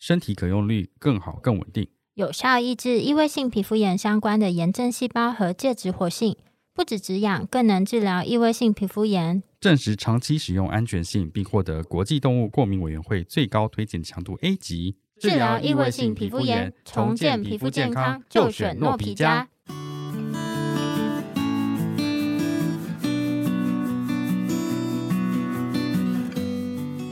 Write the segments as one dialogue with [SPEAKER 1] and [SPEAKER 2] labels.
[SPEAKER 1] 身体可用率更好更稳定，
[SPEAKER 2] 有效抑制异位性皮肤炎相关的炎症细胞和介质活性，不止止痒，更能治疗异位性皮肤炎。
[SPEAKER 1] 证实长期使用安全性，并获得国际动物过敏委员会最高推荐强度 A 级。
[SPEAKER 2] 治疗异位性皮肤炎，重建皮肤健康，就选诺皮加。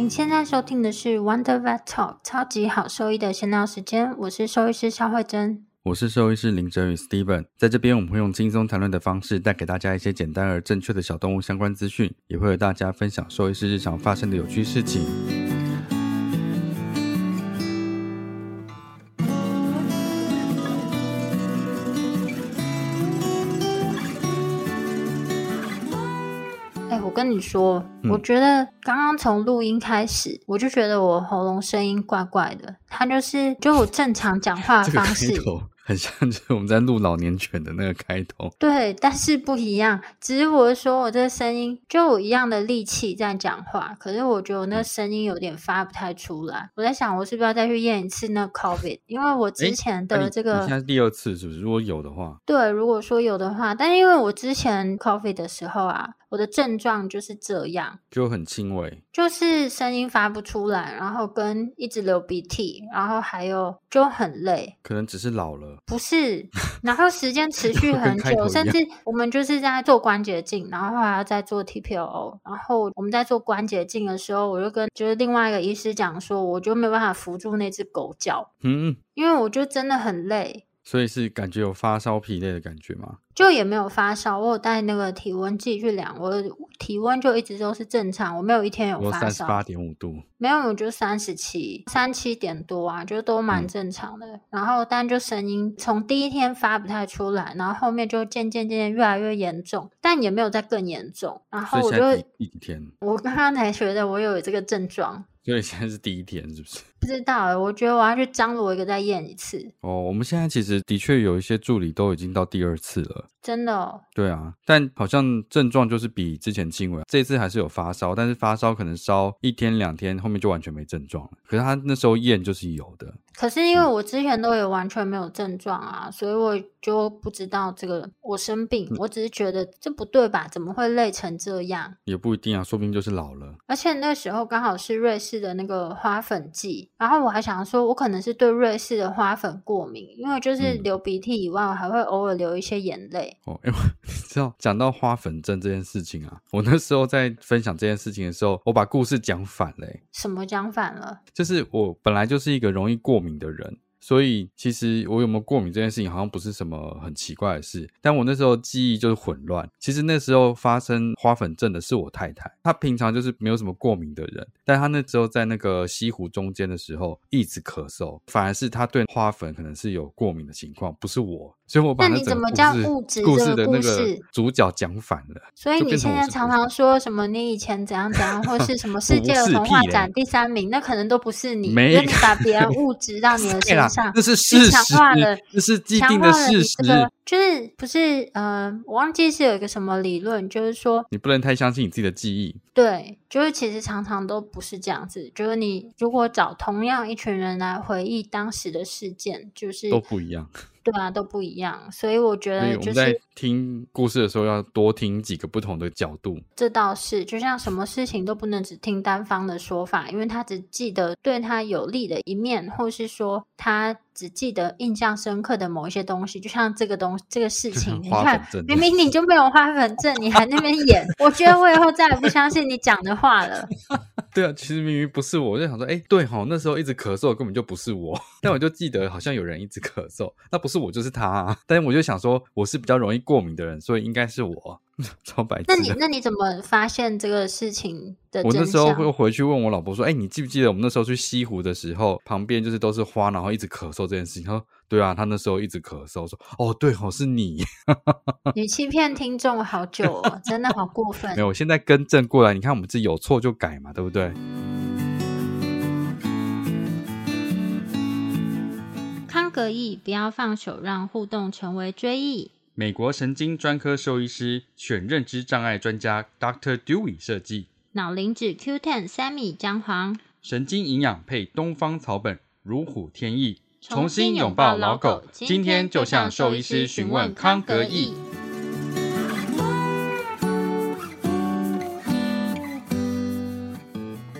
[SPEAKER 2] 现在收听的是 Wonder Vet Talk 超级好兽医的闲聊时间，我是兽医师萧慧珍，
[SPEAKER 1] 我是兽医师林哲宇 Steven，在这边我们会用轻松谈论的方式，带给大家一些简单而正确的小动物相关资讯，也会和大家分享兽医师日常发生的有趣事情。
[SPEAKER 2] 跟你说，我觉得刚刚从录音开始，嗯、我就觉得我喉咙声音怪怪的。它就是就我正常讲话的方式。
[SPEAKER 1] 很像就是我们在录老年犬的那个开头，
[SPEAKER 2] 对，但是不一样。只是我说我这个声音就有一样的力气在讲话，可是我觉得我那个声音有点发不太出来。嗯、我在想，我是不是要再去验一次那 COVID？因为我之前的这个，
[SPEAKER 1] 你现在第二次是不是？如果有的话，
[SPEAKER 2] 对，如果说有的话，但是因为我之前 COVID 的时候啊，我的症状就是这样，
[SPEAKER 1] 就很轻微，
[SPEAKER 2] 就是声音发不出来，然后跟一直流鼻涕，然后还有就很累，
[SPEAKER 1] 可能只是老了。
[SPEAKER 2] 不是，然后时间持续 很久，甚至我们就是在做关节镜，然后后来要再做 TPO，然后我们在做关节镜的时候，我就跟就是另外一个医师讲说，我就没有办法扶住那只狗脚，嗯，因为我就真的很累。
[SPEAKER 1] 所以是感觉有发烧、疲累的感觉吗？
[SPEAKER 2] 就也没有发烧，我有带那个体温计去量，我的体温就一直都是正常，我没有一天有发烧。三十八点五
[SPEAKER 1] 度，
[SPEAKER 2] 没有，我就三十七、三七点多啊，就都蛮正常的。嗯、然后，但就声音从第一天发不太出来，然后后面就渐渐渐渐越来越严重，但也没有再更严重。然后我就
[SPEAKER 1] 一天？
[SPEAKER 2] 我刚刚才觉得我有这个症状。
[SPEAKER 1] 所以现在是第一天，是不是？
[SPEAKER 2] 不知道，我觉得我要去张罗一个再验一次。
[SPEAKER 1] 哦，我们现在其实的确有一些助理都已经到第二次了。
[SPEAKER 2] 真的哦？
[SPEAKER 1] 对啊，但好像症状就是比之前轻微。这次还是有发烧，但是发烧可能烧一天两天，后面就完全没症状了。可是他那时候验就是有的。
[SPEAKER 2] 可是因为我之前都有完全没有症状啊，嗯、所以我就不知道这个我生病。我只是觉得这不对吧？怎么会累成这样？
[SPEAKER 1] 也不一定啊，说不定就是老了。
[SPEAKER 2] 而且那时候刚好是瑞士的那个花粉季，然后我还想说，我可能是对瑞士的花粉过敏，因为就是流鼻涕以外，我还会偶尔流一些眼泪。
[SPEAKER 1] 哦，因为 你知道讲到花粉症这件事情啊，我那时候在分享这件事情的时候，我把故事讲反了。
[SPEAKER 2] 什么讲反了？
[SPEAKER 1] 就是我本来就是一个容易过敏的人。所以其实我有没有过敏这件事情好像不是什么很奇怪的事，但我那时候记忆就是混乱。其实那时候发生花粉症的是我太太，她平常就是没有什么过敏的人，但她那时候在那个西湖中间的时候一直咳嗽，反而是她对花粉可能是有过敏的情况，不是我。所以我把那整个故事故事的那个主角讲反了。
[SPEAKER 2] 所以你现在常常说什么你以前怎样怎样，或是什么世界的童话展第三名，那可能都不是你，没有你把别人物质到你的 身上。
[SPEAKER 1] 这是事实，强化了，这是既定的事实。这个
[SPEAKER 2] 就是不是呃，我忘记是有一个什么理论，就是说
[SPEAKER 1] 你不能太相信你自己的记忆。
[SPEAKER 2] 对，就是其实常常都不是这样子。就是你如果找同样一群人来回忆当时的事件，就是
[SPEAKER 1] 都不一样。
[SPEAKER 2] 对啊，都不一样。所以我觉得，就是在
[SPEAKER 1] 听故事的时候要多听几个不同的角度。
[SPEAKER 2] 这倒是，就像什么事情都不能只听单方的说法，因为他只记得对他有利的一面，或是说他。只记得印象深刻的某一些东西，就像这个东这个事情，你看，明明你就没有花粉症，你还那边演，我觉得我以后再也不相信你讲的话了。
[SPEAKER 1] 对啊，其实明明不是我，我就想说，哎，对哈，那时候一直咳嗽根本就不是我，但我就记得好像有人一直咳嗽，那不是我就是他啊。但是我就想说，我是比较容易过敏的人，所以应该是我。超白痴。
[SPEAKER 2] 那你那你怎么发现这个事情的？
[SPEAKER 1] 我那时候会回去问我老婆说：“哎、欸，你记不记得我们那时候去西湖的时候，旁边就是都是花，然后一直咳嗽这件事情？”他说：“对啊，他那时候一直咳嗽。”说：“哦，对哦，是你。”
[SPEAKER 2] 你欺骗听众好久哦，真的好过分。
[SPEAKER 1] 没有，我现在更正过来。你看，我们自己有错就改嘛，对不对？
[SPEAKER 2] 康格义，不要放手，让互动成为追忆。
[SPEAKER 1] 美国神经专科兽医师选认知障碍专家 Dr. Dewey 设计，
[SPEAKER 2] 脑磷脂 Q10 三米姜黄，
[SPEAKER 1] 神经营养配东方草本，如虎添翼，重新拥抱老狗。今天就向兽医师询问康格义。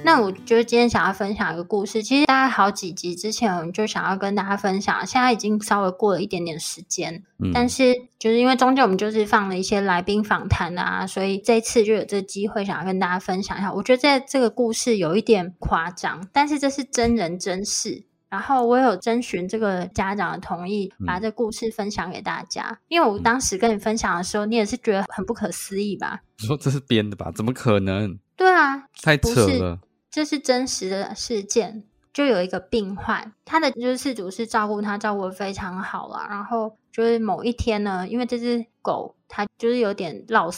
[SPEAKER 2] 那我就今天想要分享一个故事，其实大概好几集之前我们就想要跟大家分享，现在已经稍微过了一点点时间，嗯、但是就是因为中间我们就是放了一些来宾访谈啊，所以这次就有这个机会想要跟大家分享一下。我觉得在这个故事有一点夸张，但是这是真人真事，然后我有征询这个家长的同意，把这故事分享给大家。嗯、因为我当时跟你分享的时候，你也是觉得很不可思议吧？
[SPEAKER 1] 你说这是编的吧？怎么可能？
[SPEAKER 2] 对啊，
[SPEAKER 1] 太扯了。
[SPEAKER 2] 这是真实的事件，就有一个病患，他的就是饲主是照顾他，照顾的非常好了。然后就是某一天呢，因为这只狗它就是有点落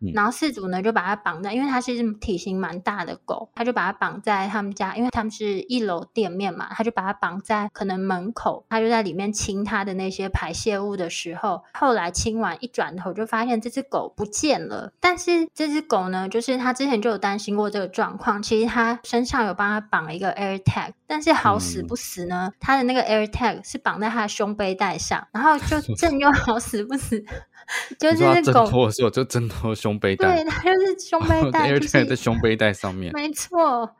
[SPEAKER 2] 赛。然后四主呢就把它绑在，因为它是一只体型蛮大的狗，他就把它绑在他们家，因为他们是一楼店面嘛，他就把它绑在可能门口，他就在里面清它的那些排泄物的时候，后来清完一转头就发现这只狗不见了。但是这只狗呢，就是他之前就有担心过这个状况，其实他身上有帮他绑一个 Air Tag，但是好死不死呢，他的那个 Air Tag 是绑在他的胸背带上，然后就正又好死不死。就是挣脱的时候
[SPEAKER 1] 就挣脱胸背带，
[SPEAKER 2] 对，它就是胸 背带
[SPEAKER 1] ，AirTag 在胸背带上面，
[SPEAKER 2] 没错，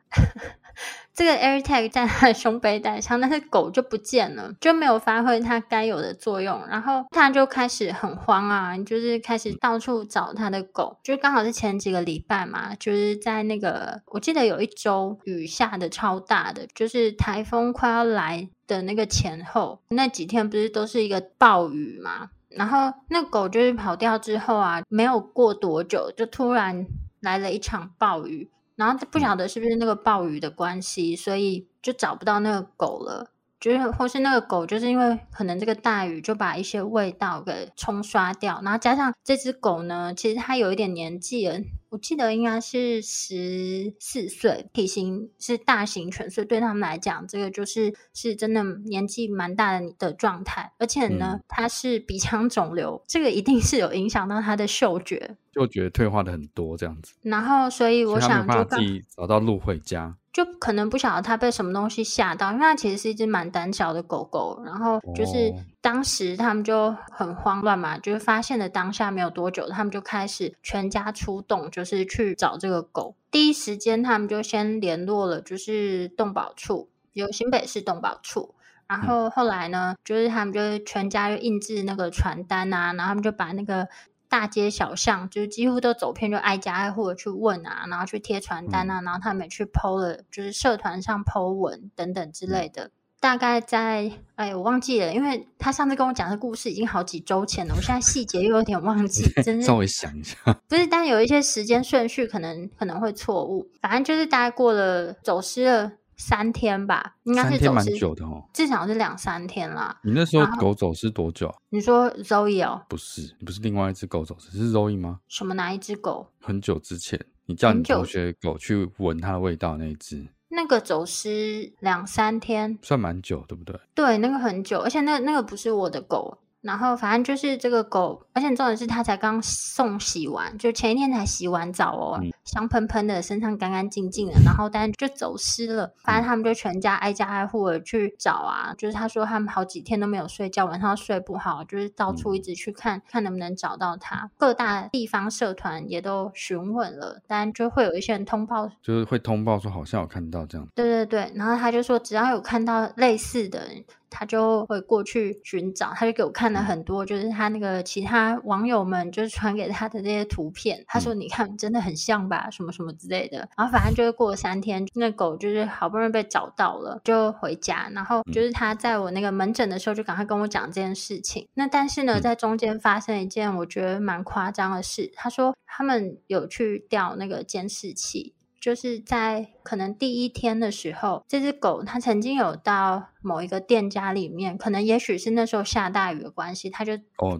[SPEAKER 2] 这个 AirTag 在它的胸背带上，但是狗就不见了，就没有发挥它该有的作用，然后它就开始很慌啊，就是开始到处找它的狗，就刚好是前几个礼拜嘛，就是在那个我记得有一周雨下的超大的，就是台风快要来的那个前后，那几天不是都是一个暴雨嘛。然后那狗就是跑掉之后啊，没有过多久，就突然来了一场暴雨，然后不晓得是不是那个暴雨的关系，所以就找不到那个狗了。就是或是那个狗，就是因为可能这个大雨就把一些味道给冲刷掉，然后加上这只狗呢，其实它有一点年纪了，我记得应该是十四岁，体型是大型犬，所以对他们来讲，这个就是是真的年纪蛮大的的状态，而且呢，它是鼻腔肿瘤，这个一定是有影响到它的嗅觉，
[SPEAKER 1] 嗅觉退化的很多这样子。
[SPEAKER 2] 然后，所以我想就
[SPEAKER 1] 自己找到路回家。
[SPEAKER 2] 就可能不晓得它被什么东西吓到，因为它其实是一只蛮胆小的狗狗。然后就是当时他们就很慌乱嘛，就是发现的当下没有多久，他们就开始全家出动，就是去找这个狗。第一时间他们就先联络了，就是动保处，有新北市动保处。然后后来呢，就是他们就全家又印制那个传单啊，然后他们就把那个。大街小巷就是几乎都走遍，就挨家挨户的去问啊，然后去贴传单啊，然后他们也去 PO 了，就是社团上 PO 文等等之类的。大概在哎，我忘记了，因为他上次跟我讲的故事已经好几周前了，我现在细节又有点忘记，真的
[SPEAKER 1] 稍微想一下，
[SPEAKER 2] 不是，但有一些时间顺序可能可能会错误，反正就是大概过了走失了。三天吧，应该是走失
[SPEAKER 1] 蛮久的哦，
[SPEAKER 2] 至少是两三天啦。
[SPEAKER 1] 你那时候狗走失多久？
[SPEAKER 2] 你说 Zoe 哦？
[SPEAKER 1] 不是，不是另外一只狗走失，是 Zoe 吗？
[SPEAKER 2] 什么哪一只狗？
[SPEAKER 1] 很久之前，你叫你同学狗去闻它的味道那一只，
[SPEAKER 2] 那个走失两三天，
[SPEAKER 1] 算蛮久，对不对？
[SPEAKER 2] 对，那个很久，而且那那个不是我的狗。然后反正就是这个狗，而且重点是它才刚送洗完，就前一天才洗完澡哦，嗯、香喷喷的，身上干干净净的。然后但就走失了，反正他们就全家挨家挨户的去找啊。就是他说他们好几天都没有睡觉，晚上睡不好，就是到处一直去看、嗯、看能不能找到它。各大地方社团也都询问了，但就会有一些人通报，
[SPEAKER 1] 就是会通报说好像有看到这样。
[SPEAKER 2] 对对对，然后他就说只要有看到类似的。他就会过去寻找，他就给我看了很多，就是他那个其他网友们就是传给他的那些图片。他说：“你看，真的很像吧？什么什么之类的。”然后反正就是过了三天，那狗就是好不容易被找到了，就回家。然后就是他在我那个门诊的时候，就赶快跟我讲这件事情。那但是呢，在中间发生一件我觉得蛮夸张的事。他说他们有去调那个监视器。就是在可能第一天的时候，这只狗它曾经有到某一个店家里面，可能也许是那时候下大雨的关系，它就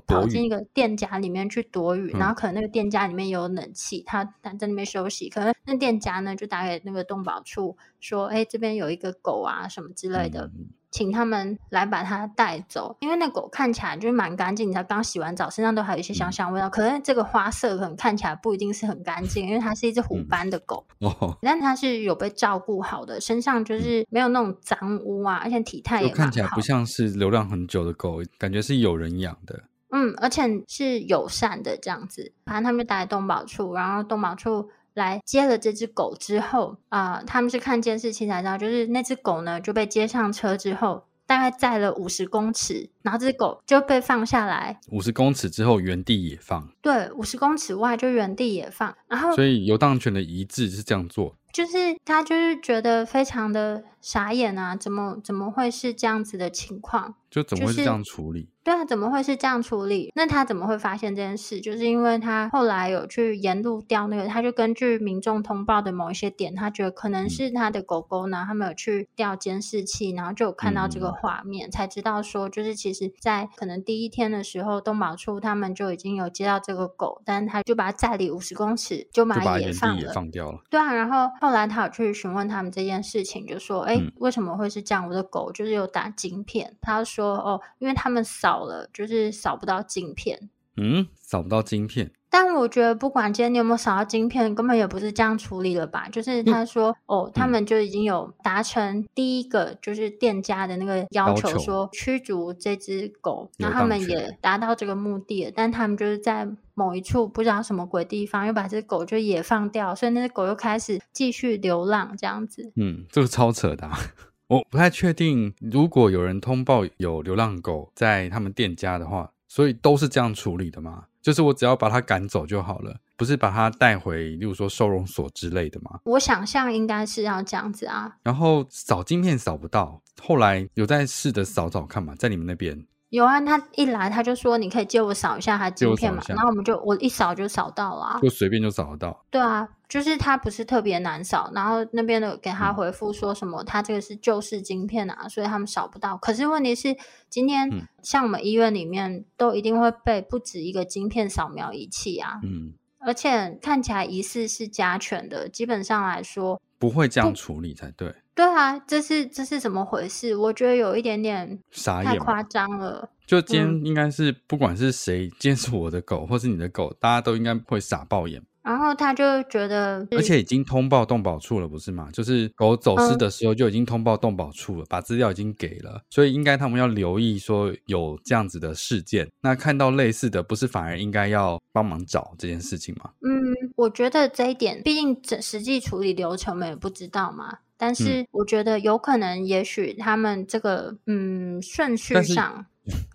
[SPEAKER 2] 跑进一个店家里面去躲雨，哦、然后可能那个店家里面有冷气，它它在那边休息，可能那店家呢就打给那个动保处说，哎，这边有一个狗啊什么之类的。嗯请他们来把它带走，因为那狗看起来就是蛮干净，它刚洗完澡，身上都还有一些香香味道。可是这个花色可能看起来不一定是很干净，因为它是一只虎斑的狗，嗯哦、但它是有被照顾好的，身上就是没有那种脏污啊，而且体态也
[SPEAKER 1] 看起来不像是流浪很久的狗，感觉是有人养的。
[SPEAKER 2] 嗯，而且是友善的这样子。反正他们就待在动保处，然后动保处。来接了这只狗之后啊、呃，他们是看监视器才知道，就是那只狗呢就被接上车之后，大概载了五十公尺，然后这只狗就被放下来。
[SPEAKER 1] 五十公尺之后原地野放。
[SPEAKER 2] 对，五十公尺外就原地野放，然后
[SPEAKER 1] 所以游荡犬的遗志是这样做，
[SPEAKER 2] 就是他就是觉得非常的傻眼啊，怎么怎么会是这样子的情况？
[SPEAKER 1] 就怎么会是这样处理？
[SPEAKER 2] 就是对啊，怎么会是这样处理？那他怎么会发现这件事？就是因为他后来有去沿路调那个，他就根据民众通报的某一些点，他觉得可能是他的狗狗呢，他们有去调监视器，然后就有看到这个画面，嗯、才知道说，就是其实在可能第一天的时候，动保处他们就已经有接到这个狗，但是他就把它载离五十公尺，就把它也放了，
[SPEAKER 1] 放掉了。
[SPEAKER 2] 对啊，然后后来他有去询问他们这件事情，就说，哎、嗯，为什么会是这样？我的狗就是有打晶片，他说，哦，因为他们扫了，就是。扫不到晶片，
[SPEAKER 1] 嗯，扫不到晶片。
[SPEAKER 2] 但我觉得，不管今天你有没有扫到晶片，根本也不是这样处理了吧？就是他说，嗯、哦，他们就已经有达成第一个，就是店家的那个要求，说驱逐这只狗，那他们也达到这个目的了。但他们就是在某一处不知道什么鬼地方，又把这只狗就也放掉，所以那只狗又开始继续流浪，这样子。
[SPEAKER 1] 嗯，这个超扯的啊。我不太确定，如果有人通报有流浪狗在他们店家的话，所以都是这样处理的吗？就是我只要把它赶走就好了，不是把它带回，例如说收容所之类的吗？
[SPEAKER 2] 我想象应该是要这样子啊。
[SPEAKER 1] 然后扫晶片扫不到，后来有在试着扫扫看嘛，在你们那边。
[SPEAKER 2] 有啊，他一来他就说，你可以借我扫一下他晶片嘛，然后我们就我一扫就扫到了啊，
[SPEAKER 1] 就随便就扫得到。
[SPEAKER 2] 对啊，就是他不是特别难扫，然后那边的给他回复说什么，他这个是旧式晶片啊，所以他们扫不到。可是问题是，今天像我们医院里面都一定会备不止一个晶片扫描仪器啊，嗯，而且看起来疑似是加权的，基本上来说
[SPEAKER 1] 不会这样处理才对。
[SPEAKER 2] 对啊，这是这是怎么回事？我觉得有一点点太夸张了。
[SPEAKER 1] 就今天应该是不管是谁，嗯、今天是我的狗或是你的狗，大家都应该会傻爆眼。
[SPEAKER 2] 然后他就觉得，
[SPEAKER 1] 而且已经通报动保处了，不是吗？就是狗走失的时候就已经通报动保处了，嗯、把资料已经给了，所以应该他们要留意说有这样子的事件。那看到类似的，不是反而应该要帮忙找这件事情吗？
[SPEAKER 2] 嗯，我觉得这一点，毕竟这实际处理流程我们也不知道嘛。但是我觉得有可能，也许他们这个嗯顺序上，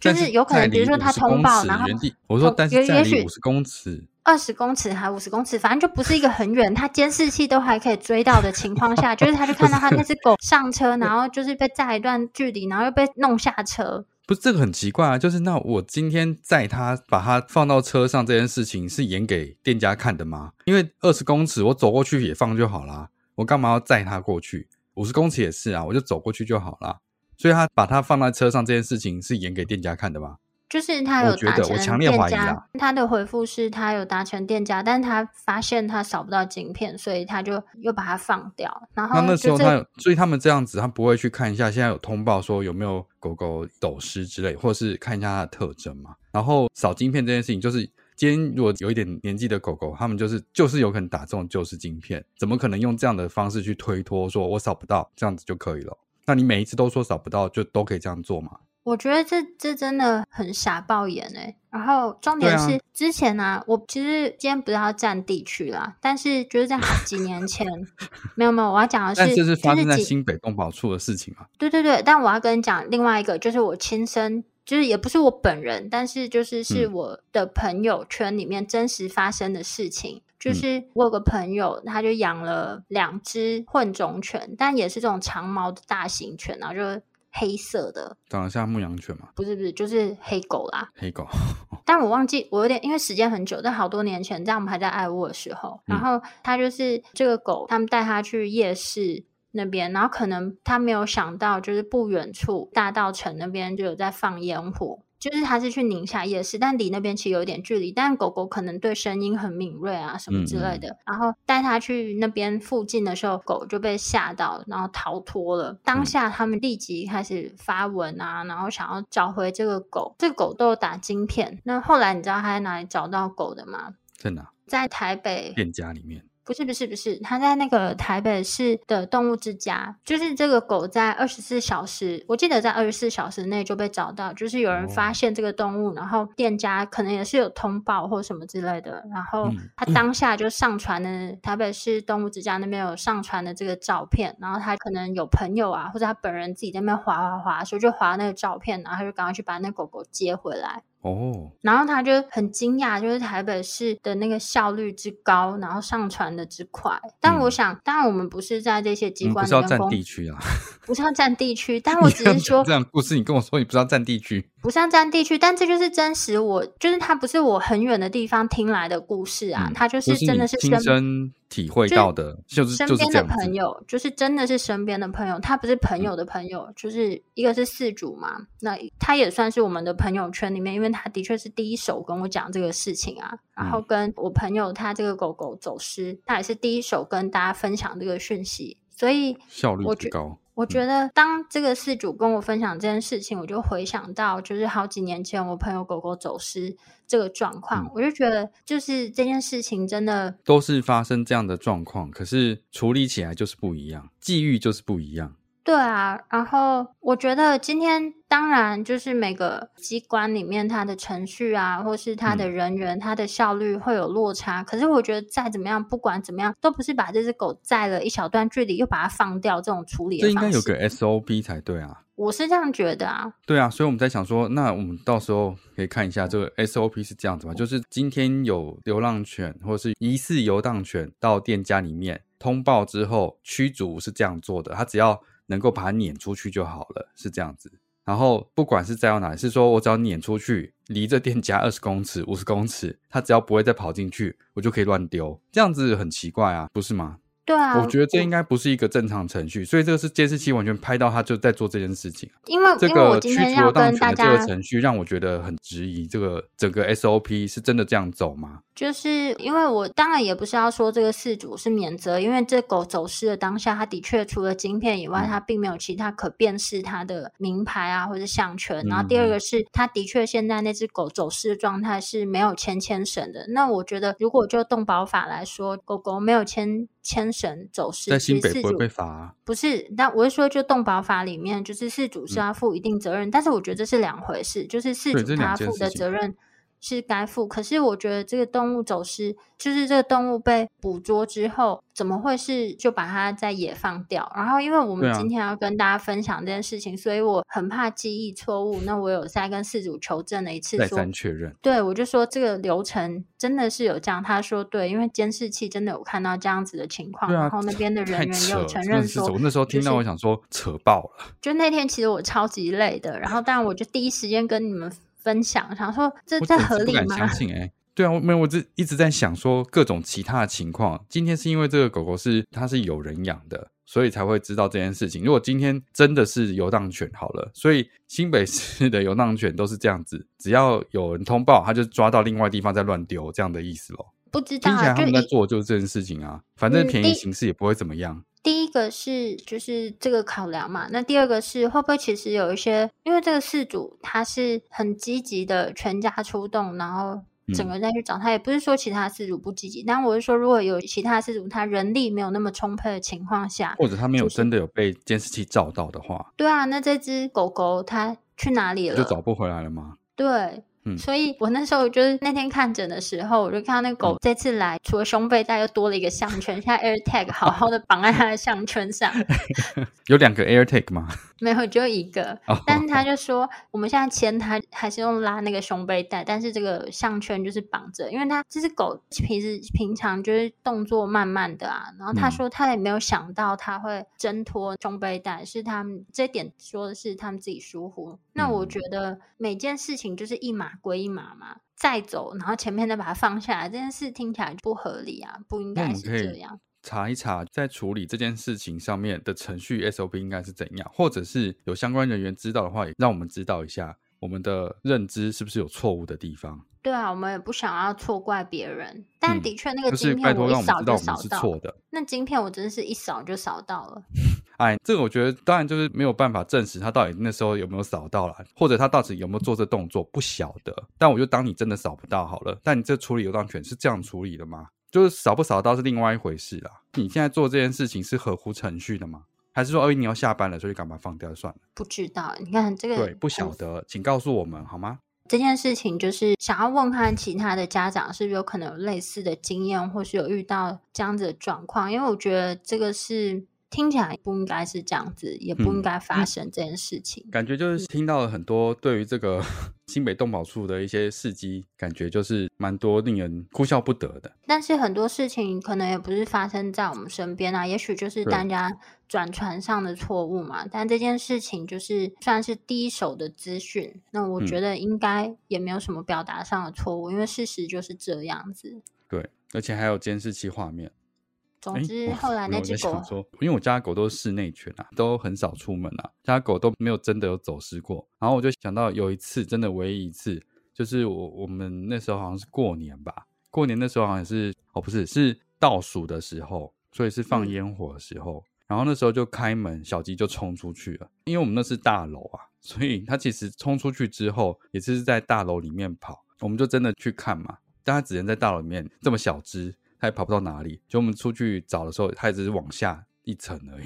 [SPEAKER 2] 就是有可能，比如说他通报，然后
[SPEAKER 1] 我说，但是也许五十公尺、
[SPEAKER 2] 二十公尺还五十公尺，反正就不是一个很远，他监视器都还可以追到的情况下，就是他就看到他那只狗上车，然后就是被载一段距离，然后又被弄下车。
[SPEAKER 1] 不是这个很奇怪啊，就是那我今天载他把他放到车上这件事情是演给店家看的吗？因为二十公尺我走过去也放就好啦。我干嘛要载他过去？五十公尺也是啊，我就走过去就好啦。所以他把他放在车上这件事情是演给店家看的吗？
[SPEAKER 2] 就是他有达成店家，
[SPEAKER 1] 我觉得我强烈怀疑啊。
[SPEAKER 2] 他的回复是他有达成店家，但是他发现他扫不到晶片，所以他就又把它放掉。然后
[SPEAKER 1] 那那时候他有，所以他们这样子，他不会去看一下现在有通报说有没有狗狗走失之类，或者是看一下它的特征嘛。然后扫晶片这件事情就是。今天如果有一点年纪的狗狗，他们就是就是有可能打这种旧式晶片，怎么可能用这样的方式去推脱说我扫不到这样子就可以了？那你每一次都说扫不到，就都可以这样做吗？
[SPEAKER 2] 我觉得这这真的很傻爆眼哎。然后重点是、啊、之前呢、啊，我其实今天不是要占地区啦，但是就是在好几年前，没有没有，我要讲的是，
[SPEAKER 1] 但这是发生在新北动保处的事情嘛？
[SPEAKER 2] 对对对，但我要跟你讲另外一个，就是我亲身，就是也不是我本人，但是就是是我的朋友圈里面真实发生的事情。嗯、就是我有个朋友，他就养了两只混种犬，但也是这种长毛的大型犬，然后就。黑色的，
[SPEAKER 1] 长得像牧羊犬吗？
[SPEAKER 2] 不是不是，就是黑狗啦。
[SPEAKER 1] 黑狗，
[SPEAKER 2] 但我忘记，我有点因为时间很久，在好多年前，在我们还在爱沃的时候，然后他就是这个狗，他们带他去夜市那边，然后可能他没有想到，就是不远处大道城那边就有在放烟火。就是他是去宁夏夜市，但离那边其实有点距离。但狗狗可能对声音很敏锐啊，什么之类的。嗯、然后带它去那边附近的时候，狗就被吓到，然后逃脱了。当下他们立即开始发文啊，然后想要找回这个狗。这个狗都有打晶片。那后来你知道他在哪里找到狗的吗？
[SPEAKER 1] 在哪？
[SPEAKER 2] 在台北
[SPEAKER 1] 店家里面。
[SPEAKER 2] 不是不是不是，他在那个台北市的动物之家，就是这个狗在二十四小时，我记得在二十四小时内就被找到，就是有人发现这个动物，哦、然后店家可能也是有通报或什么之类的，然后他当下就上传了台北市动物之家那边有上传的这个照片，然后他可能有朋友啊，或者他本人自己在那边滑滑滑，所以就滑那个照片，然后他就赶快去把那狗狗接回来。
[SPEAKER 1] 哦，
[SPEAKER 2] 然后他就很惊讶，就是台北市的那个效率之高，然后上传的之快。但我想，嗯、当然我们不是在这些机关不是
[SPEAKER 1] 要占地区啊，
[SPEAKER 2] 不是要占地区。但我只是说
[SPEAKER 1] 这样故事，你跟我说你不是要占地区。
[SPEAKER 2] 不像占地区，但这就是真实我。我就是他，不是我很远的地方听来的故事啊，他、嗯、就是真的是
[SPEAKER 1] 亲身体会到的，就是
[SPEAKER 2] 身边的朋友，就是真的是身边的朋友，他不是朋友的朋友，嗯、就是一个是四主嘛，那他也算是我们的朋友圈里面，因为他的确是第一手跟我讲这个事情啊，然后跟我朋友他这个狗狗走失，他也是第一手跟大家分享这个讯息，所以
[SPEAKER 1] 效率最高。
[SPEAKER 2] 我觉得，当这个事主跟我分享这件事情，我就回想到，就是好几年前我朋友狗狗走失这个状况，我就觉得，就是这件事情真的
[SPEAKER 1] 都是发生这样的状况，可是处理起来就是不一样，际遇就是不一样。
[SPEAKER 2] 对啊，然后我觉得今天当然就是每个机关里面它的程序啊，或是它的人员，它的效率会有落差。可是我觉得再怎么样，不管怎么样，都不是把这只狗载了一小段距离又把它放掉这种处理的方式。
[SPEAKER 1] 这应该有个 SOP 才对啊。
[SPEAKER 2] 我是这样觉得啊。
[SPEAKER 1] 对啊，所以我们在想说，那我们到时候可以看一下这个 SOP 是这样子吗？就是今天有流浪犬或者是疑似游荡犬到店家里面通报之后，驱逐是这样做的，它只要。能够把它撵出去就好了，是这样子。然后不管是在到哪里，是说我只要撵出去，离这店家二十公尺、五十公尺，它只要不会再跑进去，我就可以乱丢。这样子很奇怪啊，不是吗？
[SPEAKER 2] 对啊，
[SPEAKER 1] 我觉得这应该不是一个正常程序，所以这个是监视器完全拍到他就在做这件事情。
[SPEAKER 2] 因为
[SPEAKER 1] 这个
[SPEAKER 2] 驱逐流荡犬的
[SPEAKER 1] 这个程序让我觉得很质疑，这个整个 SOP 是真的这样走吗？
[SPEAKER 2] 就是因为我当然也不是要说这个事主是免责，因为这狗走失的当下，它的确除了晶片以外，它并没有其他可辨识它的名牌啊或者项圈。然后第二个是，它的确现在那只狗走失的状态是没有牵牵绳的。那我觉得，如果就动保法来说，狗狗没有牵。牵绳走失，
[SPEAKER 1] 在新北不会被罚啊？
[SPEAKER 2] 不是，但我是说，就动保法里面，就是事主是要负一定责任，嗯、但是我觉得这是两回事，就是事主他负的责任。是该付，可是我觉得这个动物走失，就是这个动物被捕捉之后，怎么会是就把它在野放掉？然后，因为我们今天要跟大家分享这件事情，啊、所以我很怕记忆错误。那我有再跟事主求证了一次说，
[SPEAKER 1] 再三确认。
[SPEAKER 2] 对，我就说这个流程真的是有这样。他说对，因为监视器真的有看到这样子的情况。啊、然后那边的人员也有承认说，
[SPEAKER 1] 我那时候听到我想说扯爆了。
[SPEAKER 2] 就那天其实我超级累的，然后但我就第一时间跟你们。分享，想说这这合理
[SPEAKER 1] 吗？不敢相信哎、欸，对啊，我没有，我这一直在想说各种其他的情况。今天是因为这个狗狗是它是有人养的，所以才会知道这件事情。如果今天真的是游荡犬好了，所以新北市的游荡犬都是这样子，只要有人通报，他就抓到另外地方再乱丢，这样的意思咯。
[SPEAKER 2] 不知道，
[SPEAKER 1] 听起来他们在做就是这件事情啊，反正便宜行事也不会怎么样。嗯
[SPEAKER 2] 第一个是就是这个考量嘛，那第二个是会不会其实有一些，因为这个事主他是很积极的全家出动，然后整个再去找他，嗯、也不是说其他事主不积极，但我是说如果有其他事主他人力没有那么充沛的情况下，
[SPEAKER 1] 或者他没有真的有被监视器照到的话，
[SPEAKER 2] 对啊，那这只狗狗它。去哪里了？
[SPEAKER 1] 就找不回来了吗？
[SPEAKER 2] 对。
[SPEAKER 1] 嗯，
[SPEAKER 2] 所以我那时候就是那天看诊的时候，我就看到那狗这次来，除了胸背带又多了一个项圈，现在 AirTag 好好的绑在它的项圈上。
[SPEAKER 1] 有两个 AirTag 吗？
[SPEAKER 2] 没有，只有一个。Oh, 但是他 就说，我们现在牵它还是用拉那个胸背带，但是这个项圈就是绑着，因为它这只狗平时平常就是动作慢慢的啊。然后他说他也没有想到它会挣脱胸背带，是他们这点说的是他们自己疏忽。那我觉得每件事情就是一码归一码嘛，再走，然后前面再把它放下来，这件事听起来不合理啊，不应该是这样。
[SPEAKER 1] 查一查，在处理这件事情上面的程序 SOP 应该是怎样，或者是有相关人员知道的话，也让我们知道一下我们的认知是不是有错误的地方。
[SPEAKER 2] 对啊，我们也不想要错怪别人，但的确那个晶片我一扫就扫到，错的。那晶片我真是一扫就扫到了。
[SPEAKER 1] 哎，这个我觉得当然就是没有办法证实他到底那时候有没有扫到了，或者他到底有没有做这动作，不晓得。但我就当你真的扫不到好了。但你这处理流浪犬是这样处理的吗？就是扫不扫到是另外一回事啦。你现在做这件事情是合乎程序的吗？还是说，哎，你要下班了，所以赶快放掉算了？
[SPEAKER 2] 不知道，你看这个
[SPEAKER 1] 对，不晓得，请告诉我们好吗？
[SPEAKER 2] 这件事情就是想要问看其他的家长是不是有可能有类似的经验，或是有遇到这样子的状况，因为我觉得这个是听起来不应该是这样子，也不应该发生这件事情。
[SPEAKER 1] 嗯，感觉就是听到了很多对于这个 新北动保处的一些事迹，感觉就是蛮多令人哭笑不得的。
[SPEAKER 2] 但是很多事情可能也不是发生在我们身边啊，也许就是大家转传上的错误嘛。但这件事情就是算是第一手的资讯，那我觉得应该也没有什么表达上的错误，嗯，因为事实就是这样子。
[SPEAKER 1] 对，而且还有监视器画面。
[SPEAKER 2] 总之，后来那只狗，
[SPEAKER 1] 说，因为我家狗都是室内犬啊，都很少出门啊，家狗都没有真的有走失过。然后我就想到有一次，真的唯一一次，就是我我们那时候好像是过年吧，过年那时候好像是哦不是，是倒数的时候，所以是放烟火的时候。嗯、然后那时候就开门，小鸡就冲出去了，因为我们那是大楼啊，所以它其实冲出去之后，也是在大楼里面跑，我们就真的去看嘛，但它只能在大楼里面这么小只。它也跑不到哪里，就我们出去找的时候，它也只是往下一层而已，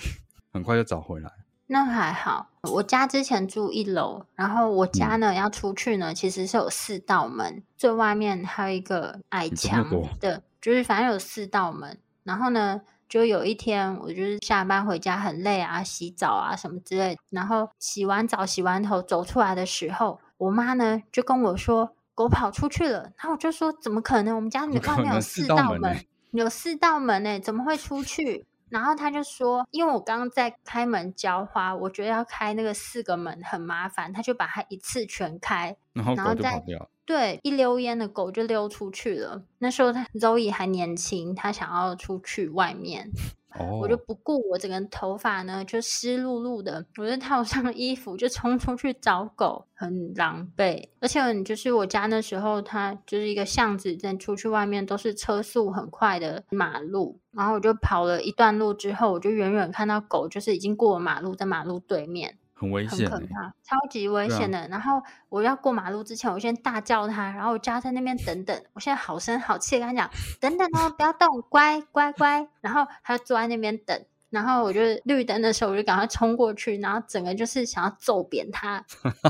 [SPEAKER 1] 很快就找回来。
[SPEAKER 2] 那还好，我家之前住一楼，然后我家呢、嗯、要出去呢，其实是有四道门，最外面还有一个矮墙的，就是反正有四道门。然后呢，就有一天我就是下班回家很累啊，洗澡啊什么之类，然后洗完澡洗完头走出来的时候，我妈呢就跟我说。狗跑出去了，然后我就说：“怎么可能？我们家里外面有四道门，门有四道门呢，怎么会出去？”然后他就说：“因为我刚刚在开门浇花，我觉得要开那个四个门很麻烦，他就把它一次全开，
[SPEAKER 1] 然后狗就跑掉。
[SPEAKER 2] 对，一溜烟的狗就溜出去了。那时候他 Zoe 还年轻，他想要出去外面。”我就不顾我整个头发呢，就湿漉漉的，我就套上衣服就冲出去找狗，很狼狈。而且就是我家那时候，它就是一个巷子，在出去外面都是车速很快的马路，然后我就跑了一段路之后，我就远远看到狗，就是已经过马路，在马路对面。
[SPEAKER 1] 很危险，
[SPEAKER 2] 很可怕，超级危险的。啊、然后我要过马路之前，我先大叫他，然后我叫他在那边等等。我现在好声好气跟他讲，等等哦，不要动，乖乖乖。然后他就坐在那边等。然后我就绿灯的时候，我就赶快冲过去，然后整个就是想要揍扁他，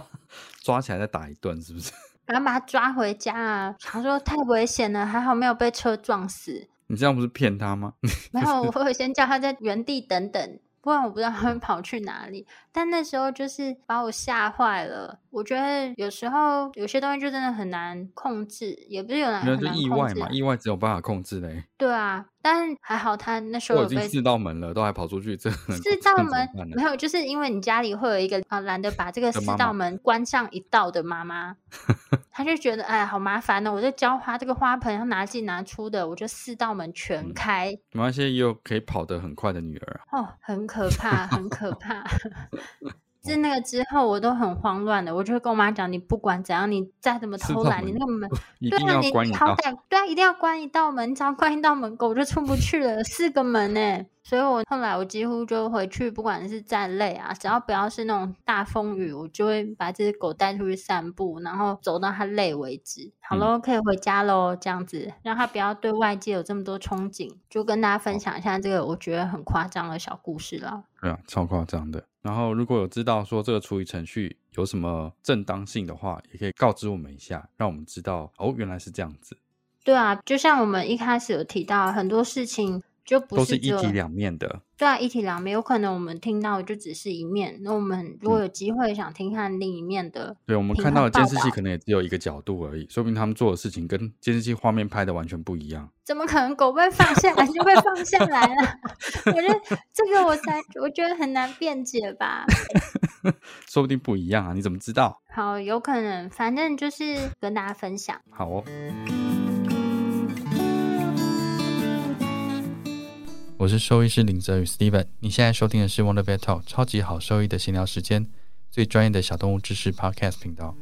[SPEAKER 1] 抓起来再打一顿，是不是？
[SPEAKER 2] 然后把他抓回家啊！想说太危险了，还好没有被车撞死。
[SPEAKER 1] 你这样不是骗他吗？
[SPEAKER 2] 没有，我会先叫他在原地等等。不然我不知道他们跑去哪里，但那时候就是把我吓坏了。我觉得有时候有些东西就真的很难控制，也不是有难很难控制，
[SPEAKER 1] 意外嘛，意外只有办法控制嘞。
[SPEAKER 2] 对啊，但还好他那时候有被
[SPEAKER 1] 已经四道门了，都还跑出去，这
[SPEAKER 2] 四道 门没有，就是因为你家里会有一个啊懒得把这个四道门关上一道的妈妈，他就觉得哎好麻烦呢、哦。我在浇花，这个花盆要拿进拿出的，我就四道门全开。
[SPEAKER 1] 没关系，也有可以跑得很快的女儿
[SPEAKER 2] 哦，很可怕，很可怕。是那个之后，我都很慌乱的。我就会跟我妈讲：“你不管怎样，你再怎么偷懒，你那个门，对啊，你好歹对啊，一定要关一道门。你只要关一道门，狗就出不去了。四个门呢，所以我后来我几乎就回去，不管是再累啊，只要不要是那种大风雨，我就会把这只狗带出去散步，然后走到它累为止。好喽，可以回家喽，这样子让它不要对外界有这么多憧憬。就跟大家分享一下这个我觉得很夸张的小故事了。
[SPEAKER 1] 对啊，超夸张的。然后如果有知道说这个处理程序有什么正当性的话，也可以告知我们一下，让我们知道哦，原来是这样子。
[SPEAKER 2] 对啊，就像我们一开始有提到很多事情。就不是
[SPEAKER 1] 都是一体两面的，
[SPEAKER 2] 对啊，一体两面，有可能我们听到的就只是一面。那我们如果有机会想听看另一面的，
[SPEAKER 1] 嗯，对，我们看到的监视器可能也只有一个角度而已，说明他们做的事情跟监视器画面拍的完全不一样。
[SPEAKER 2] 怎么可能狗被放下来就被放下来了？我觉得这个我才我觉得很难辩解吧。
[SPEAKER 1] 说不定不一样啊，你怎么知道？
[SPEAKER 2] 好，有可能，反正就是跟大家分享。
[SPEAKER 1] 好哦。我是兽医师林泽宇 Steven，你现在收听的是 Wonder Vet Talk 超级好兽医的闲聊时间，最专业的小动物知识 Podcast 频道。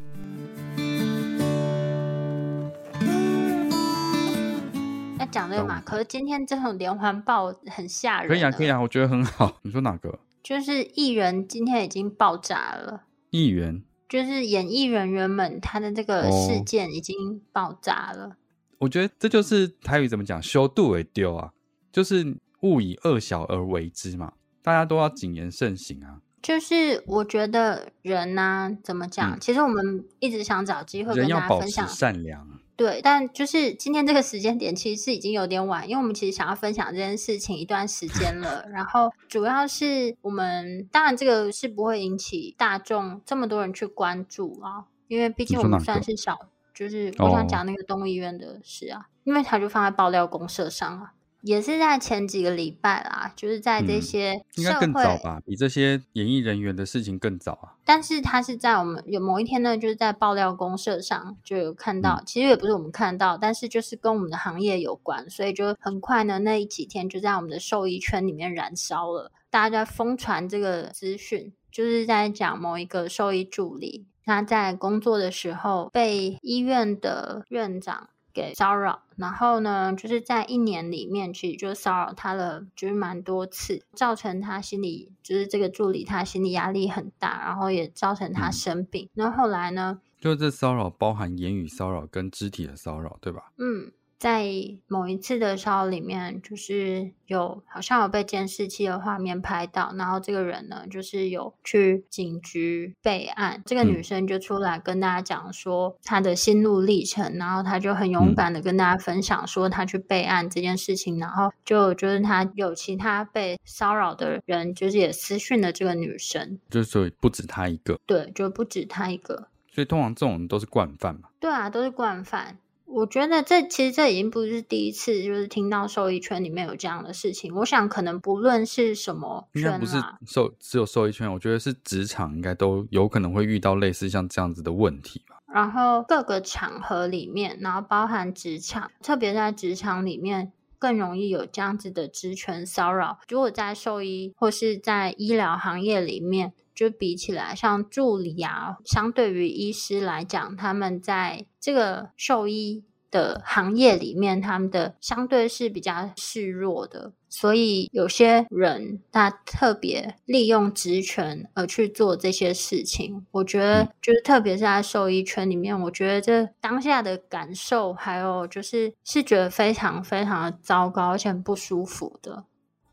[SPEAKER 2] 要讲这个嘛？可是今天这种连环爆很吓人。
[SPEAKER 1] 可以啊，可以啊，我觉得很好。你说哪个？
[SPEAKER 2] 就是艺人今天已经爆炸了。
[SPEAKER 1] 艺人
[SPEAKER 2] 就是演艺人员们，他的这个事件已经爆炸了。哦、
[SPEAKER 1] 我觉得这就是台语怎么讲，修度为丢啊，就是。勿以恶小而为之嘛，大家都要谨言慎行啊。
[SPEAKER 2] 就是我觉得人呢、啊，怎么讲、嗯？其实我们一直想找机会跟大家分享
[SPEAKER 1] 善良。
[SPEAKER 2] 对，但就是今天这个时间点，其实是已经有点晚，因为我们其实想要分享这件事情一段时间了。然后主要是我们，当然这个是不会引起大众这么多人去关注啊，因为毕竟我们算是小，就是我想讲那个动物医院的事啊，哦、因为它就放在爆料公社上啊。也是在前几个礼拜啦，就是在这些
[SPEAKER 1] 应该更早吧，比这些演艺人员的事情更早啊。
[SPEAKER 2] 但是他是在我们有某一天呢，就是在爆料公社上就有看到，其实也不是我们看到，但是就是跟我们的行业有关，所以就很快呢，那几天就在我们的兽医圈里面燃烧了，大家在疯传这个资讯，就是在讲某一个兽医助理他在工作的时候被医院的院长。给骚扰，然后呢，就是在一年里面，其实就骚扰他了，就是蛮多次，造成他心理，就是这个助理他心理压力很大，然后也造成他生病。那、后来呢，
[SPEAKER 1] 就这骚扰包含言语骚扰跟肢体的骚扰，对吧？
[SPEAKER 2] 嗯。在某一次的骚扰里面，就是有好像有被监视器的画面拍到，然后这个人呢，就是有去警局备案。这个女生就出来跟大家讲说她的心路历程，然后她就很勇敢的跟大家分享说她去备案这件事情，然后就就是她有其他被骚扰的人，就是也私讯了这个女生，
[SPEAKER 1] 就是所以不止她一个，
[SPEAKER 2] 对，就不止她一个，
[SPEAKER 1] 所以通常这种人都是惯犯嘛，
[SPEAKER 2] 对啊，都是惯犯。我觉得这其实这已经不是第一次，就是听到兽医圈里面有这样的事情。我想可能不论是什么圈啊，
[SPEAKER 1] 应该不是兽只有兽医圈，我觉得是职场应该都有可能会遇到类似像这样子的问题吧。
[SPEAKER 2] 然后各个场合里面，然后包含职场，特别在职场里面更容易有这样子的职权骚扰。如果在兽医或是在医疗行业里面。就比起来，像助理啊，相对于医师来讲，他们在这个兽医的行业里面，他们的相对是比较示弱的。所以有些人他特别利用职权而去做这些事情。我觉得，就是特别是在兽医圈里面，我觉得这当下的感受，还有就是是觉得非常非常的糟糕，而且很不舒服的。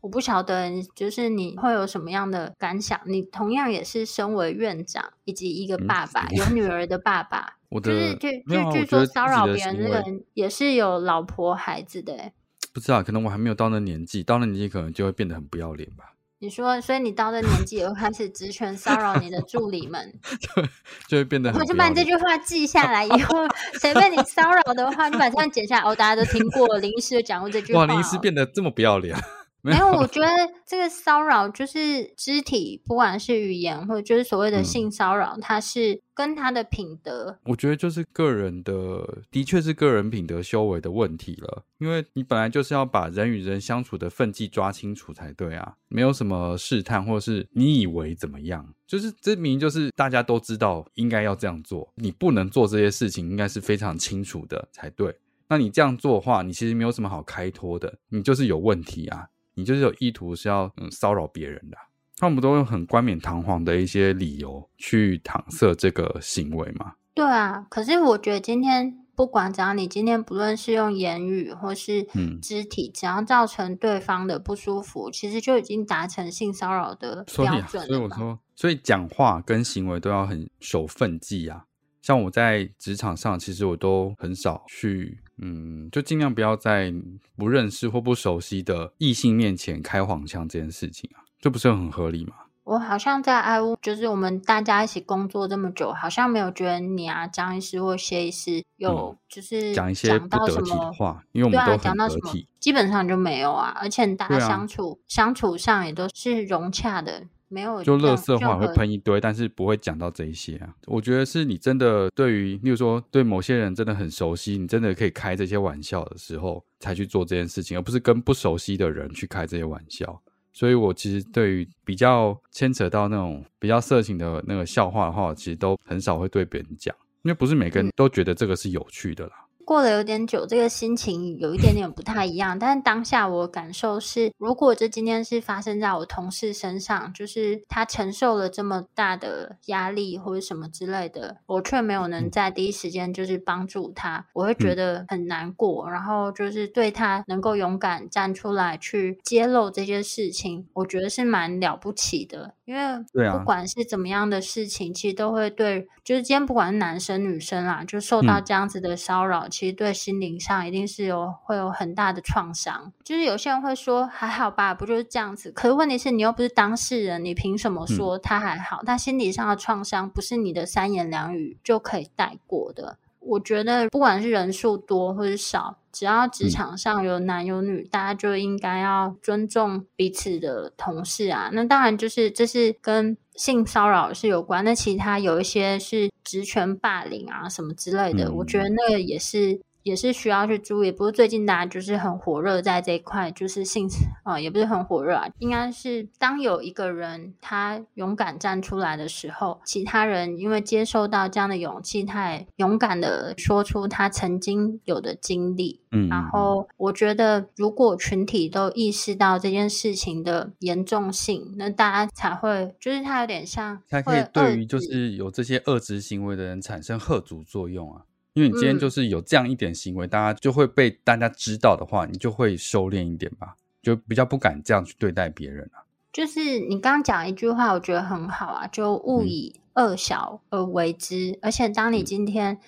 [SPEAKER 2] 我不晓得，就是你会有什么样的感想？你同样也是身为院长以及一个爸爸，嗯、有女儿的爸爸，
[SPEAKER 1] 我
[SPEAKER 2] 就是据据据说骚扰别人的人也是有老婆孩子的。
[SPEAKER 1] 不知道，可能我还没有到那年纪，到那年纪可能就会变得很不要脸吧。
[SPEAKER 2] 你说，所以你到这年纪也会开始职权骚扰你的助理们，
[SPEAKER 1] 就就会变得很。
[SPEAKER 2] 我就把你这句话记下来，以 后谁被你骚扰的话，你把这样剪下来。哦，大家都听过林医师讲过这句话。
[SPEAKER 1] 哇，林医师变得这么不要脸。
[SPEAKER 2] 没有，我觉得这个骚扰就是肢体，不管是语言或者就是所谓的性骚扰，它是跟他的品德。
[SPEAKER 1] 我觉得就是个人的，的确是个人品德修为的问题了。因为你本来就是要把人与人相处的分际抓清楚才对啊，没有什么试探或者是你以为怎么样，就是这明明就是大家都知道应该要这样做，你不能做这些事情，应该是非常清楚的才对。那你这样做的话，你其实没有什么好开脱的，你就是有问题啊。你就是有意图是要嗯骚扰别人的，他们都用很冠冕堂皇的一些理由去搪塞这个行为嘛。
[SPEAKER 2] 对啊，可是我觉得今天不管怎样，你今天不论是用言语或是肢体，嗯、只要造成对方的不舒服，其实就已经达成性骚扰的标准了。
[SPEAKER 1] 所以，所以我说，所以讲话跟行为都要很守分际啊。像我在职场上，其实我都很少去，嗯，就尽量不要在不认识或不熟悉的异性面前开黄腔这件事情啊，这不是很合理吗？
[SPEAKER 2] 我好像在爱屋，就是我们大家一起工作这么久，好像没有觉得你啊，张医师或谢医师有就是
[SPEAKER 1] 讲、嗯、一些不得体的话，因为我们都很得体，啊、
[SPEAKER 2] 基本上就没有啊。而且大家相处、啊、相处上也都是融洽的，没有
[SPEAKER 1] 就垃圾话会喷一堆，但是不会讲到这一些啊。我觉得是你真的对于，例如说对某些人真的很熟悉，你真的可以开这些玩笑的时候才去做这件事情，而不是跟不熟悉的人去开这些玩笑。所以，我其实对于比较牵扯到那种比较色情的那个笑话的话，其实都很少会对别人讲，因为不是每个人都觉得这个是有趣的啦。
[SPEAKER 2] 过了有点久，这个心情有一点点不太一样。但是当下我感受是，如果这今天是发生在我同事身上，就是他承受了这么大的压力或者什么之类的，我却没有能在第一时间就是帮助他，我会觉得很难过。然后就是对他能够勇敢站出来去揭露这些事情，我觉得是蛮了不起的。因为不管是怎么样的事情，其实都会对，就是今天不管是男生女生啦，就受到这样子的骚扰。其实对心灵上一定是有会有很大的创伤。就是有些人会说还好吧，不就是这样子？可是问题是你又不是当事人，你凭什么说他还好？他心理上的创伤不是你的三言两语就可以带过的。我觉得不管是人数多或者少，只要职场上有男有女，大家就应该要尊重彼此的同事啊。那当然就是这是跟性骚扰是有关，那其他有一些是职权霸凌啊什么之类的，嗯、我觉得那个也是。也是需要去注意，不是最近大家就是很火热在这一块，就是性啊、呃，也不是很火热啊，应该是当有一个人他勇敢站出来的时候，其他人因为接受到这样的勇气，他也勇敢的说出他曾经有的经历。嗯，然后我觉得如果群体都意识到这件事情的严重性，那大家才会，就是他有点像，
[SPEAKER 1] 才可以对于就是有这些恶质行为的人产生吓阻作用啊。因为你今天就是有这样一点行为，嗯、大家就会被大家知道的话，你就会收敛一点吧，就比较不敢这样去对待别人啊。
[SPEAKER 2] 就是你刚刚讲一句话，我觉得很好啊，就勿以恶小而为之。嗯、而且当你今天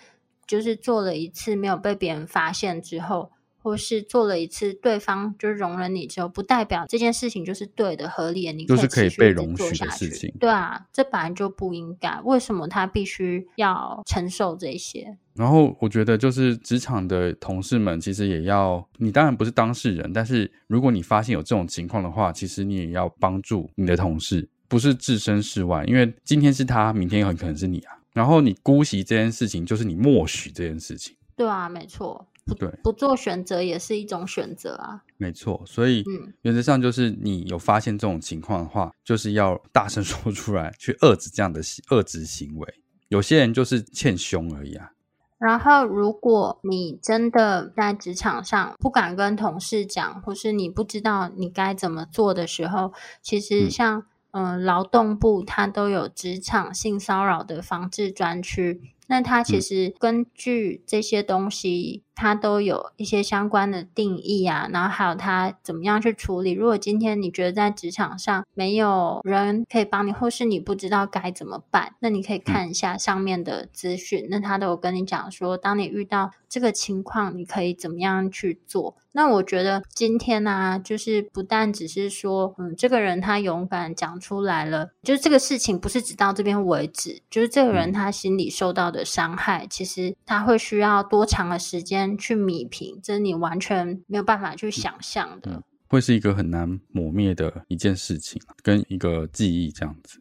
[SPEAKER 2] 就是做了一次没有被别人发现之后。或是做了一次，对方就容忍你之后，不代表这件事情就是对的、合理的，你
[SPEAKER 1] 就是可以被容许的事情。
[SPEAKER 2] 对啊，这本来就不应该。为什么他必须要承受这些？
[SPEAKER 1] 然后我觉得，就是职场的同事们，其实也要，你当然不是当事人，但是如果你发现有这种情况的话，其实你也要帮助你的同事，不是置身事外，因为今天是他，明天也很可能是你啊。然后你姑息这件事情，就是你默许这件事情。
[SPEAKER 2] 对啊，没错。不
[SPEAKER 1] 对，
[SPEAKER 2] 不做选择也是一种选择啊。
[SPEAKER 1] 没错，所以原则上就是你有发现这种情况的话，嗯、就是要大声 说出来，去遏制这样的遏制行为。有些人就是欠凶而已啊。
[SPEAKER 2] 然后，如果你真的在职场上不敢跟同事讲，或是你不知道你该怎么做的时候，其实像嗯、呃，劳动部它都有职场性骚扰的防治专区。那它其实根据这些东西，它都有一些相关的定义啊，然后还有它怎么样去处理。如果今天你觉得在职场上没有人可以帮你，或是你不知道该怎么办，那你可以看一下上面的资讯。那他都有跟你讲说，当你遇到这个情况，你可以怎么样去做。那我觉得今天呢、啊，就是不但只是说，嗯，这个人他勇敢讲出来了，就是这个事情不是只到这边为止，就是这个人他心里受到的伤害，其实他会需要多长的时间去弥平，这是你完全没有办法去想象的，
[SPEAKER 1] 嗯，会是一个很难磨灭的一件事情，跟一个记忆这样子。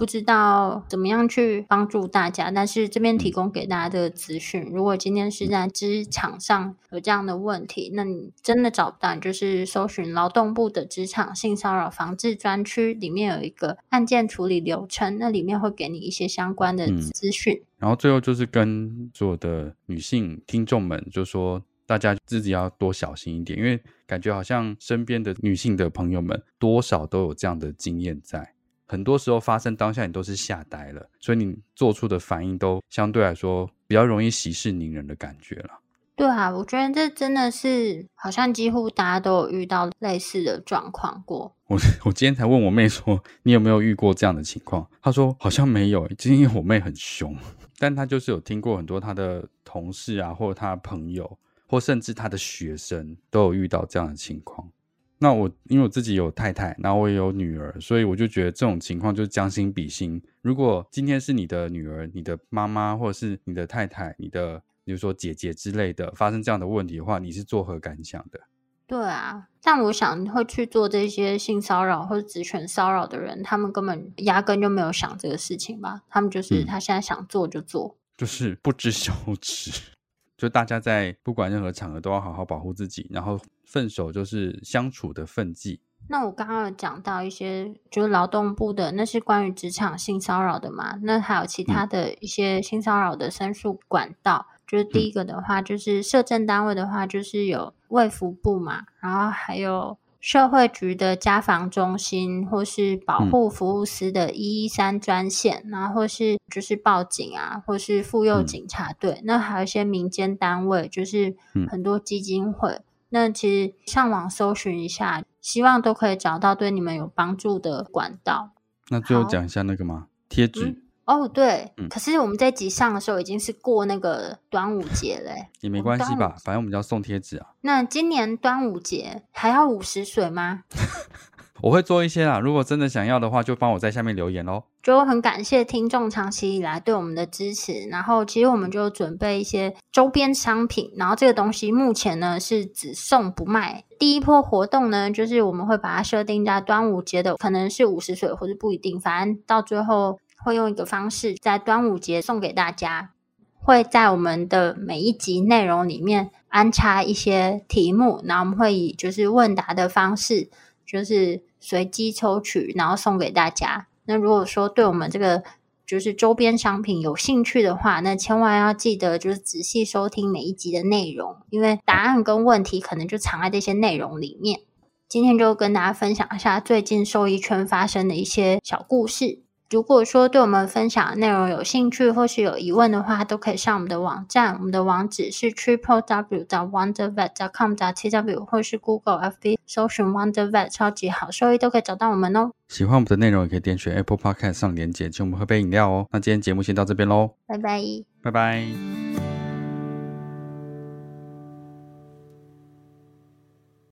[SPEAKER 2] 不知道怎么样去帮助大家，但是这边提供给大家的资讯。如果今天是在职场上有这样的问题，那你真的找不到，你就是搜寻劳动部的职场性骚扰防治专区，里面有一个案件处理流程，那里面会给你一些相关的资讯。
[SPEAKER 1] 然后最后就是跟所有的女性听众们就说。大家自己要多小心一点，因为感觉好像身边的女性的朋友们多少都有这样的经验在。很多时候发生当下，你都是吓呆了，所以你做出的反应都相对来说比较容易息事宁人的感觉了。
[SPEAKER 2] 对啊，我觉得这真的是好像几乎大家都有遇到类似的状况过。
[SPEAKER 1] 我 我今天才问我妹说，你有没有遇过这样的情况？她说好像没有，因为我妹很凶，但她就是有听过很多她的同事啊，或者她的朋友，或甚至她的学生都有遇到这样的情况。那我因为我自己有太太，然后我也有女儿，所以我就觉得这种情况就是将心比心。如果今天是你的女儿、你的妈妈，或者是你的太太、你的比如说姐姐之类的发生这样的问题的话，你是作何感想的？
[SPEAKER 2] 对啊，但我想会去做这些性骚扰或者职权骚扰的人，他们根本压根就没有想这个事情吧？他们就是他现在想做就做，
[SPEAKER 1] 嗯、就是不知羞耻。就大家在不管任何场合都要好好保护自己，然后分手就是相处的分际。
[SPEAKER 2] 那我刚刚有讲到一些，就是劳动部的，那是关于职场性骚扰的嘛？那还有其他的一些性骚扰的申诉管道，嗯、就是第一个的话，就是社政单位的话，就是有卫福部嘛，然后还有。社会局的家防中心，或是保护服务司的一一三专线，嗯、然后或是就是报警啊，或是妇幼警察队，嗯、那还有一些民间单位，就是很多基金会。嗯、那其实上网搜寻一下，希望都可以找到对你们有帮助的管道。
[SPEAKER 1] 那最后讲一下那个吗？贴纸。
[SPEAKER 2] 嗯哦，对，嗯、可是我们在集上的时候已经是过那个端午节嘞，
[SPEAKER 1] 也没关系吧，反正我们要送贴纸啊。
[SPEAKER 2] 那今年端午节还要五十水吗？
[SPEAKER 1] 我会做一些啦，如果真的想要的话，就帮我在下面留言哦。
[SPEAKER 2] 就很感谢听众长期以来对我们的支持，然后其实我们就准备一些周边商品，然后这个东西目前呢是只送不卖。第一波活动呢，就是我们会把它设定在端午节的，可能是五十水或者不一定，反正到最后。会用一个方式在端午节送给大家，会在我们的每一集内容里面安插一些题目，然后我们会以就是问答的方式，就是随机抽取，然后送给大家。那如果说对我们这个就是周边商品有兴趣的话，那千万要记得就是仔细收听每一集的内容，因为答案跟问题可能就藏在这些内容里面。今天就跟大家分享一下最近兽医圈发生的一些小故事。如果说对我们分享的内容有兴趣或是有疑问的话，都可以上我们的网站，我们的网址是 triple w dot wonder vet dot com tw，或是 Google FB 搜寻 Wonder Vet 超级好兽医都可以找到我们哦。
[SPEAKER 1] 喜欢我们的内容，也可以点选 Apple Podcast 上连接，请我们喝杯饮料哦。那今天节目先到这边喽，
[SPEAKER 2] 拜拜，
[SPEAKER 1] 拜拜。